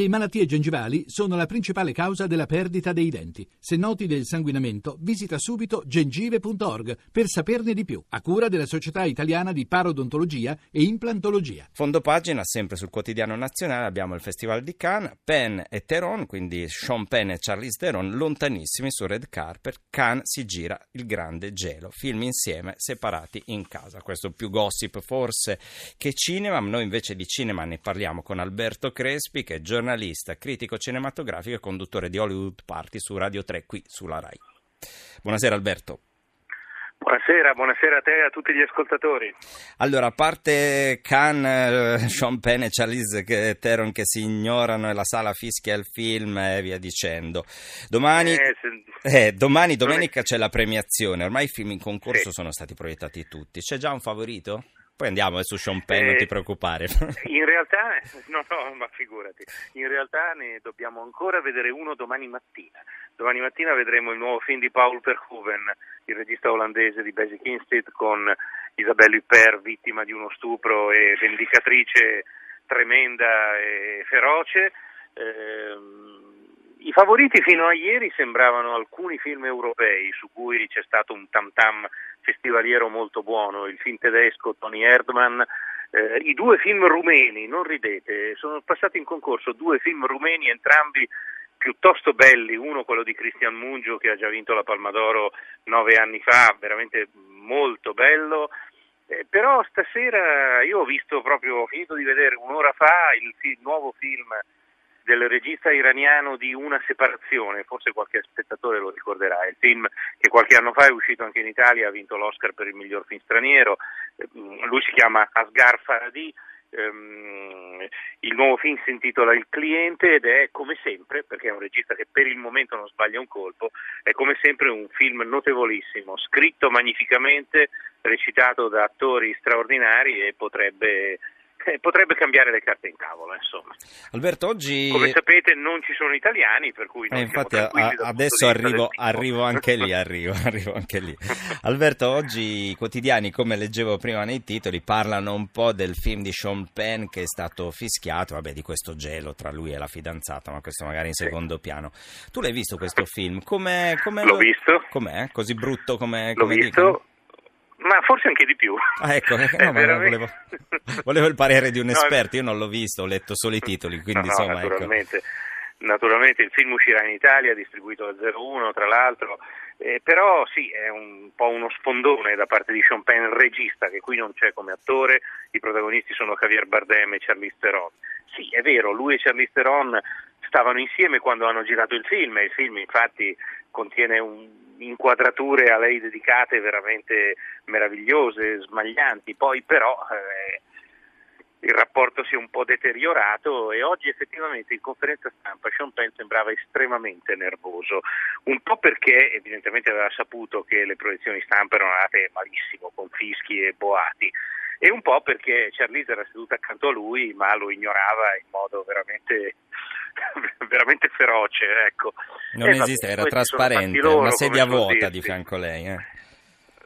Le malattie gengivali sono la principale causa della perdita dei denti. Se noti del sanguinamento, visita subito gengive.org per saperne di più, a cura della Società Italiana di Parodontologia e Implantologia. Fondo pagina, sempre sul quotidiano nazionale, abbiamo il Festival di Cannes, Penn e Theron, quindi Sean Penn e Charlize Theron, lontanissimi su Red Carpet. Cannes si gira il grande gelo, film insieme, separati in casa. Questo più gossip forse che cinema, noi invece di cinema ne parliamo con Alberto Crespi, che è giornalista giornalista, critico cinematografico e conduttore di Hollywood Party su Radio 3 qui sulla RAI. Buonasera Alberto. Buonasera, buonasera a te e a tutti gli ascoltatori. Allora, a parte Khan, eh, Sean Penn e Charlize Theron che si ignorano e la sala fischia il film e via dicendo. Domani, eh, se... eh, domani domenica c'è la premiazione, ormai i film in concorso sì. sono stati proiettati tutti. C'è già un favorito? Poi andiamo su Sean Penn, non ti preoccupare. In realtà, no, no, ma figurati, in realtà ne dobbiamo ancora vedere uno domani mattina. Domani mattina vedremo il nuovo film di Paul Verhoeven, il regista olandese di Basic Instinct, con Isabelle Huppert, vittima di uno stupro e vendicatrice tremenda e feroce. Eh, i favoriti fino a ieri sembravano alcuni film europei su cui c'è stato un tam tam festivaliero molto buono, il film tedesco Tony Erdmann, eh, i due film rumeni, non ridete, sono passati in concorso due film rumeni entrambi piuttosto belli, uno quello di Cristian Mungio che ha già vinto la Palma d'Oro nove anni fa, veramente molto bello, eh, però stasera io ho visto proprio, ho finito di vedere un'ora fa il, il nuovo film del regista iraniano di Una separazione, forse qualche spettatore lo ricorderà, il film che qualche anno fa è uscito anche in Italia, ha vinto l'Oscar per il miglior film straniero, ehm, lui si chiama Asghar Faradi, Um, il nuovo film si intitola Il cliente ed è come sempre, perché è un regista che per il momento non sbaglia un colpo, è come sempre un film notevolissimo, scritto magnificamente, recitato da attori straordinari e potrebbe potrebbe cambiare le carte in tavola, insomma. Alberto, oggi... Come sapete non ci sono italiani, per cui... Eh, infatti a, adesso arrivo, arrivo, anche lì, arrivo, arrivo anche lì. Alberto, oggi i quotidiani, come leggevo prima nei titoli, parlano un po' del film di Sean Penn che è stato fischiato, vabbè, di questo gelo tra lui e la fidanzata, ma questo magari in secondo sì. piano. Tu l'hai visto questo film? Com'è, com'è L'ho lo... visto. Com'è? Così brutto come, L'ho come visto. Dicono? Forse anche di più. Ah, ecco, eh, no, veramente... volevo, volevo, il parere di un esperto, io non l'ho visto, ho letto solo i titoli, quindi no, no, insomma... Ecco. Naturalmente, ecco. naturalmente il film uscirà in Italia, distribuito da 01 tra l'altro, eh, però sì, è un po' uno sfondone da parte di Sean Penn, il regista, che qui non c'è come attore, i protagonisti sono Javier Bardem e Charlize Theron. Sì, è vero, lui e Charlize Theron stavano insieme quando hanno girato il film e il film infatti contiene un inquadrature a lei dedicate veramente meravigliose, smaglianti, poi però eh, il rapporto si è un po' deteriorato e oggi effettivamente in conferenza stampa Sean Penn sembrava estremamente nervoso, un po' perché evidentemente aveva saputo che le proiezioni stampa erano andate malissimo, con fischi e boati, e un po' perché Charlize era seduta accanto a lui ma lo ignorava in modo veramente veramente feroce. Ecco. Non esiste, era trasparente, una sedia vuota di fianco a lei. Eh.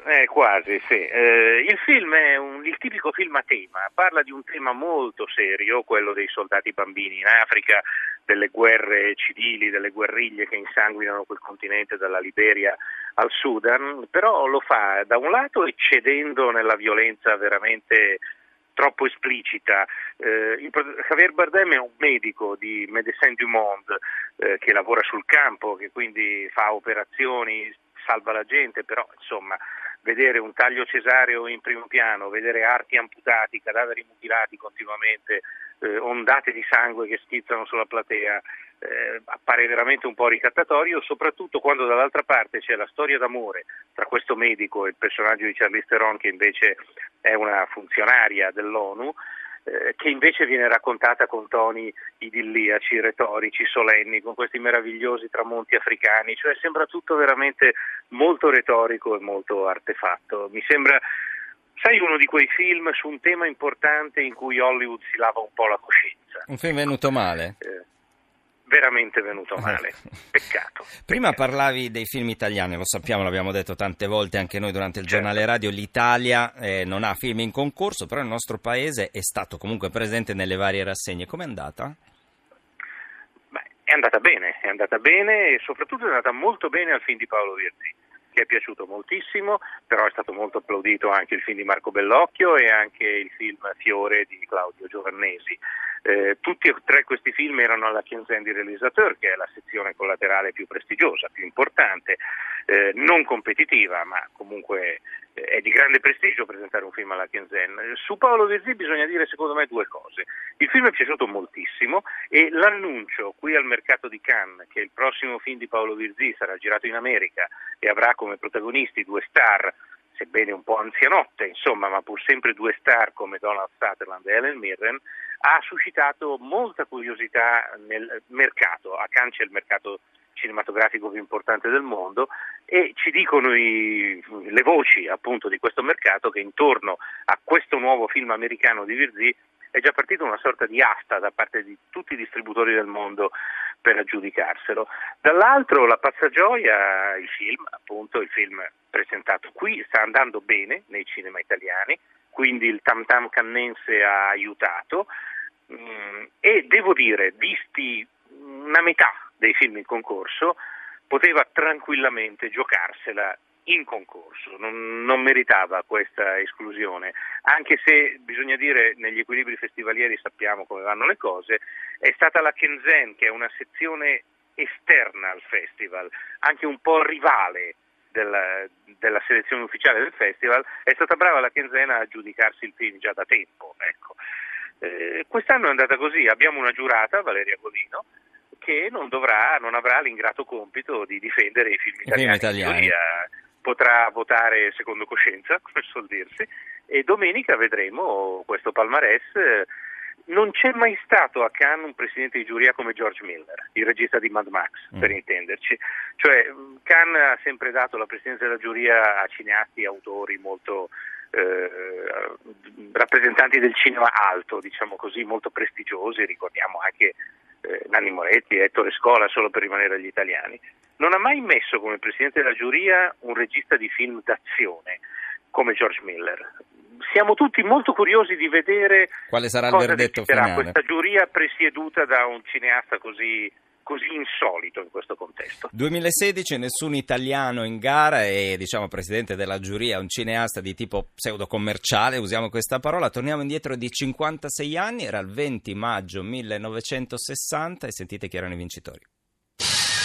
Eh, quasi, sì. Eh, il film è un, il tipico film a tema, parla di un tema molto serio, quello dei soldati bambini in Africa, delle guerre civili, delle guerriglie che insanguinano quel continente dalla Liberia al Sudan, però lo fa da un lato eccedendo nella violenza veramente troppo esplicita. Eh, Javier Bardem è un medico di Médecins du Monde eh, che lavora sul campo, che quindi fa operazioni, salva la gente, però insomma vedere un taglio cesareo in primo piano, vedere arti amputati, cadaveri mutilati continuamente, eh, ondate di sangue che schizzano sulla platea, eh, appare veramente un po' ricattatorio, soprattutto quando dall'altra parte c'è la storia d'amore tra questo medico e il personaggio di Charlize Theron che invece è una funzionaria dell'ONU, eh, che invece viene raccontata con toni idilliaci, retorici, solenni, con questi meravigliosi tramonti africani, cioè sembra tutto veramente molto retorico e molto artefatto. Mi sembra, sai, uno di quei film su un tema importante in cui Hollywood si lava un po' la coscienza. Un film venuto male? Eh, veramente venuto male. Peccato. Prima parlavi dei film italiani, lo sappiamo, l'abbiamo detto tante volte anche noi durante il certo. giornale radio, l'Italia eh, non ha film in concorso, però il nostro paese è stato comunque presente nelle varie rassegne. Com'è andata? andata bene, è andata bene e soprattutto è andata molto bene al film di Paolo Virzi che è piaciuto moltissimo, però è stato molto applaudito anche il film di Marco Bellocchio e anche il film Fiore di Claudio Giovannesi. Eh, tutti e tre questi film erano alla Quinzaine di Realisateur, che è la sezione collaterale più prestigiosa, più importante, eh, non competitiva, ma comunque è di grande prestigio presentare un film alla Quinzaine. Su Paolo Virzì bisogna dire secondo me due cose. Il film è piaciuto moltissimo e l'annuncio qui al mercato di Cannes che il prossimo film di Paolo Virzì sarà girato in America e avrà come protagonisti due star sebbene un po' anzianotte, insomma, ma pur sempre due star come Donald Sutherland e Helen Mirren, ha suscitato molta curiosità nel mercato. A Cannes c'è il mercato cinematografico più importante del mondo e ci dicono i, le voci appunto di questo mercato che intorno a questo nuovo film americano di Virzì è già partita una sorta di asta da parte di tutti i distributori del mondo per aggiudicarselo. Dall'altro la Pazzagioia, il film, appunto il film presentato qui, sta andando bene nei cinema italiani, quindi il tam tam cannense ha aiutato e devo dire, visti una metà dei film in concorso, poteva tranquillamente giocarsela in concorso, non, non, meritava questa esclusione, anche se bisogna dire negli equilibri festivalieri sappiamo come vanno le cose, è stata la Kenzen che è una sezione esterna al festival, anche un po' rivale della, della selezione ufficiale del festival, è stata brava la Kenzen a giudicarsi il film già da tempo. Ecco. Eh, quest'anno è andata così, abbiamo una giurata, Valeria Godino, che non, dovrà, non avrà l'ingrato compito di difendere i film italiani. Italiani potrà votare secondo coscienza, come suol dirsi, e domenica vedremo questo palmarès. Non c'è mai stato a Cannes un presidente di giuria come George Miller, il regista di Mad Max, mm. per intenderci. Cioè, Cannes ha sempre dato la presidenza della giuria a cineasti e autori molto eh, rappresentanti del cinema alto, diciamo così, molto prestigiosi, ricordiamo anche eh, Nanni Moretti, Ettore Scola, solo per rimanere agli italiani non ha mai messo come presidente della giuria un regista di film d'azione come George Miller. Siamo tutti molto curiosi di vedere quale sarà il verdetto finale. questa giuria presieduta da un cineasta così così insolito in questo contesto. 2016 nessun italiano in gara e diciamo presidente della giuria, un cineasta di tipo pseudo commerciale, usiamo questa parola. Torniamo indietro di 56 anni, era il 20 maggio 1960 e sentite chi erano i vincitori.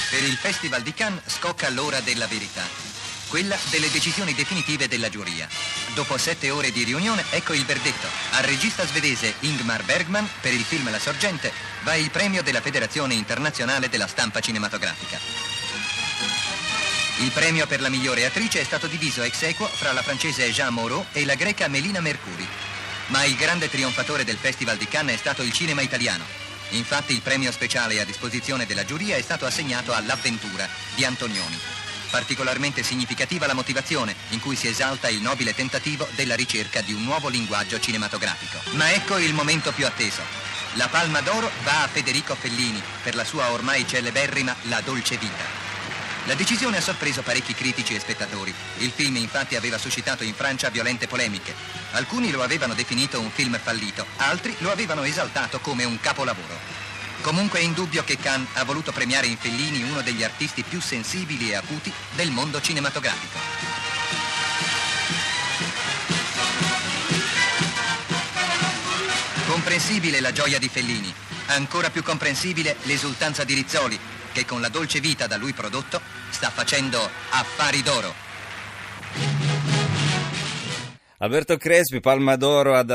Per il Festival di Cannes scocca l'ora della verità, quella delle decisioni definitive della giuria. Dopo sette ore di riunione, ecco il verdetto. Al regista svedese Ingmar Bergman, per il film La Sorgente, va il premio della Federazione Internazionale della Stampa Cinematografica. Il premio per la migliore attrice è stato diviso ex equo fra la francese Jean Moreau e la greca Melina Mercuri. Ma il grande trionfatore del Festival di Cannes è stato il cinema italiano. Infatti il premio speciale a disposizione della giuria è stato assegnato all'Avventura di Antonioni. Particolarmente significativa la motivazione in cui si esalta il nobile tentativo della ricerca di un nuovo linguaggio cinematografico. Ma ecco il momento più atteso. La Palma d'Oro va a Federico Fellini per la sua ormai celeberrima La dolce vita. La decisione ha sorpreso parecchi critici e spettatori. Il film infatti aveva suscitato in Francia violente polemiche. Alcuni lo avevano definito un film fallito, altri lo avevano esaltato come un capolavoro. Comunque è indubbio che Cannes ha voluto premiare in Fellini uno degli artisti più sensibili e acuti del mondo cinematografico. Comprensibile la gioia di Fellini, ancora più comprensibile l'esultanza di Rizzoli, che con la dolce vita da lui prodotto sta facendo affari d'oro. Alberto Crespi, Palma d'Oro ad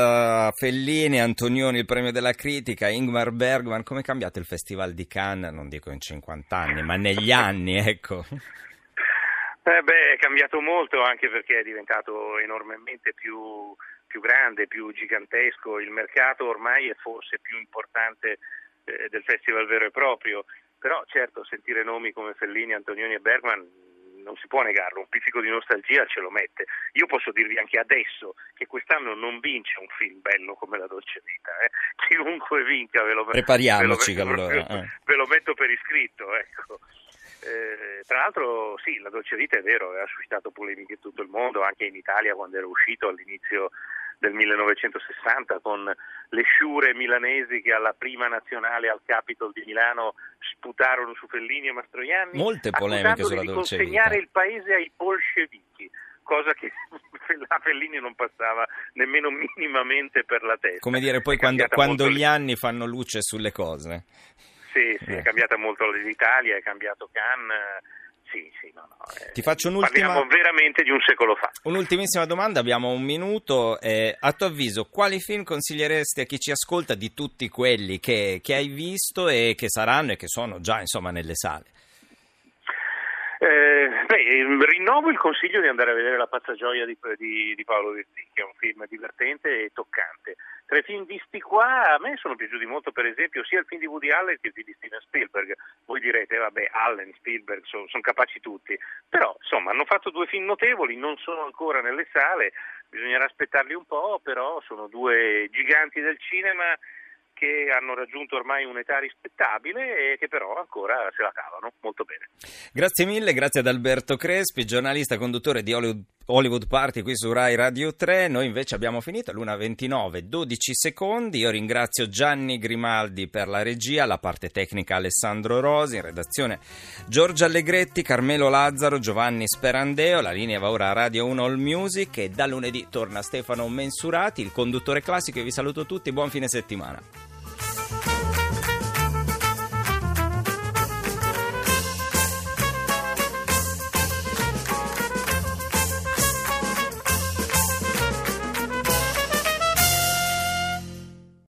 Fellini, Antonioni il premio della critica, Ingmar Bergman, come è cambiato il Festival di Cannes? Non dico in 50 anni, ma negli anni, ecco. Eh beh, è cambiato molto anche perché è diventato enormemente più, più grande, più gigantesco, il mercato ormai è forse più importante eh, del festival vero e proprio. Però certo sentire nomi come Fellini, Antonioni e Bergman non si può negarlo, un pizzico di nostalgia ce lo mette. Io posso dirvi anche adesso che quest'anno non vince un film bello come La Dolce Vita. Eh. Chiunque vinca ve lo, Prepariamoci ve lo, allora. Eh. ve lo metto per iscritto. Ecco. Eh, tra l'altro sì, la dolce vita è vero, aveva suscitato polemiche in tutto il mondo, anche in Italia quando era uscito all'inizio del 1960 con le sciure milanesi che alla prima nazionale al Capitol di Milano sputarono su Fellini e Mastroianni molte polemiche sulla di dolce consegnare vita il paese ai bolscevichi cosa che a Fellini non passava nemmeno minimamente per la testa. come dire poi quando, quando gli anni fanno luce sulle cose Sì, sì, Eh. è cambiata molto l'Italia, è cambiato Cannes. Sì, sì, no, no. eh, Ti faccio un'ultima- Parliamo veramente di un secolo fa. Un'ultimissima domanda, abbiamo un minuto. Eh, a tuo avviso, quali film consiglieresti a chi ci ascolta di tutti quelli che, che hai visto e che saranno e che sono già insomma nelle sale? Eh, beh, rinnovo il consiglio di andare a vedere La pazza gioia di, di- di Paolo Virzì, che è un film divertente e toccante. Tra i film visti qua, a me sono piaciuti molto, per esempio, sia il film di Woody Allen che il film di Steven Spielberg. Voi direte, vabbè, Allen, Spielberg, sono capaci tutti. Però, insomma, hanno fatto due film notevoli, non sono ancora nelle sale, bisognerà aspettarli un po', però sono due giganti del cinema che hanno raggiunto ormai un'età rispettabile e che però ancora se la cavano molto bene. Grazie mille, grazie ad Alberto Crespi, giornalista conduttore di Hollywood, Hollywood Party qui su Rai Radio 3. Noi invece abbiamo finito all'1.29, 12 secondi. Io ringrazio Gianni Grimaldi per la regia, la parte tecnica Alessandro Rosi, in redazione Giorgia Allegretti, Carmelo Lazzaro, Giovanni Sperandeo. La linea va ora a Radio 1 All Music e da lunedì torna Stefano Mensurati, il conduttore classico. E vi saluto tutti, buon fine settimana.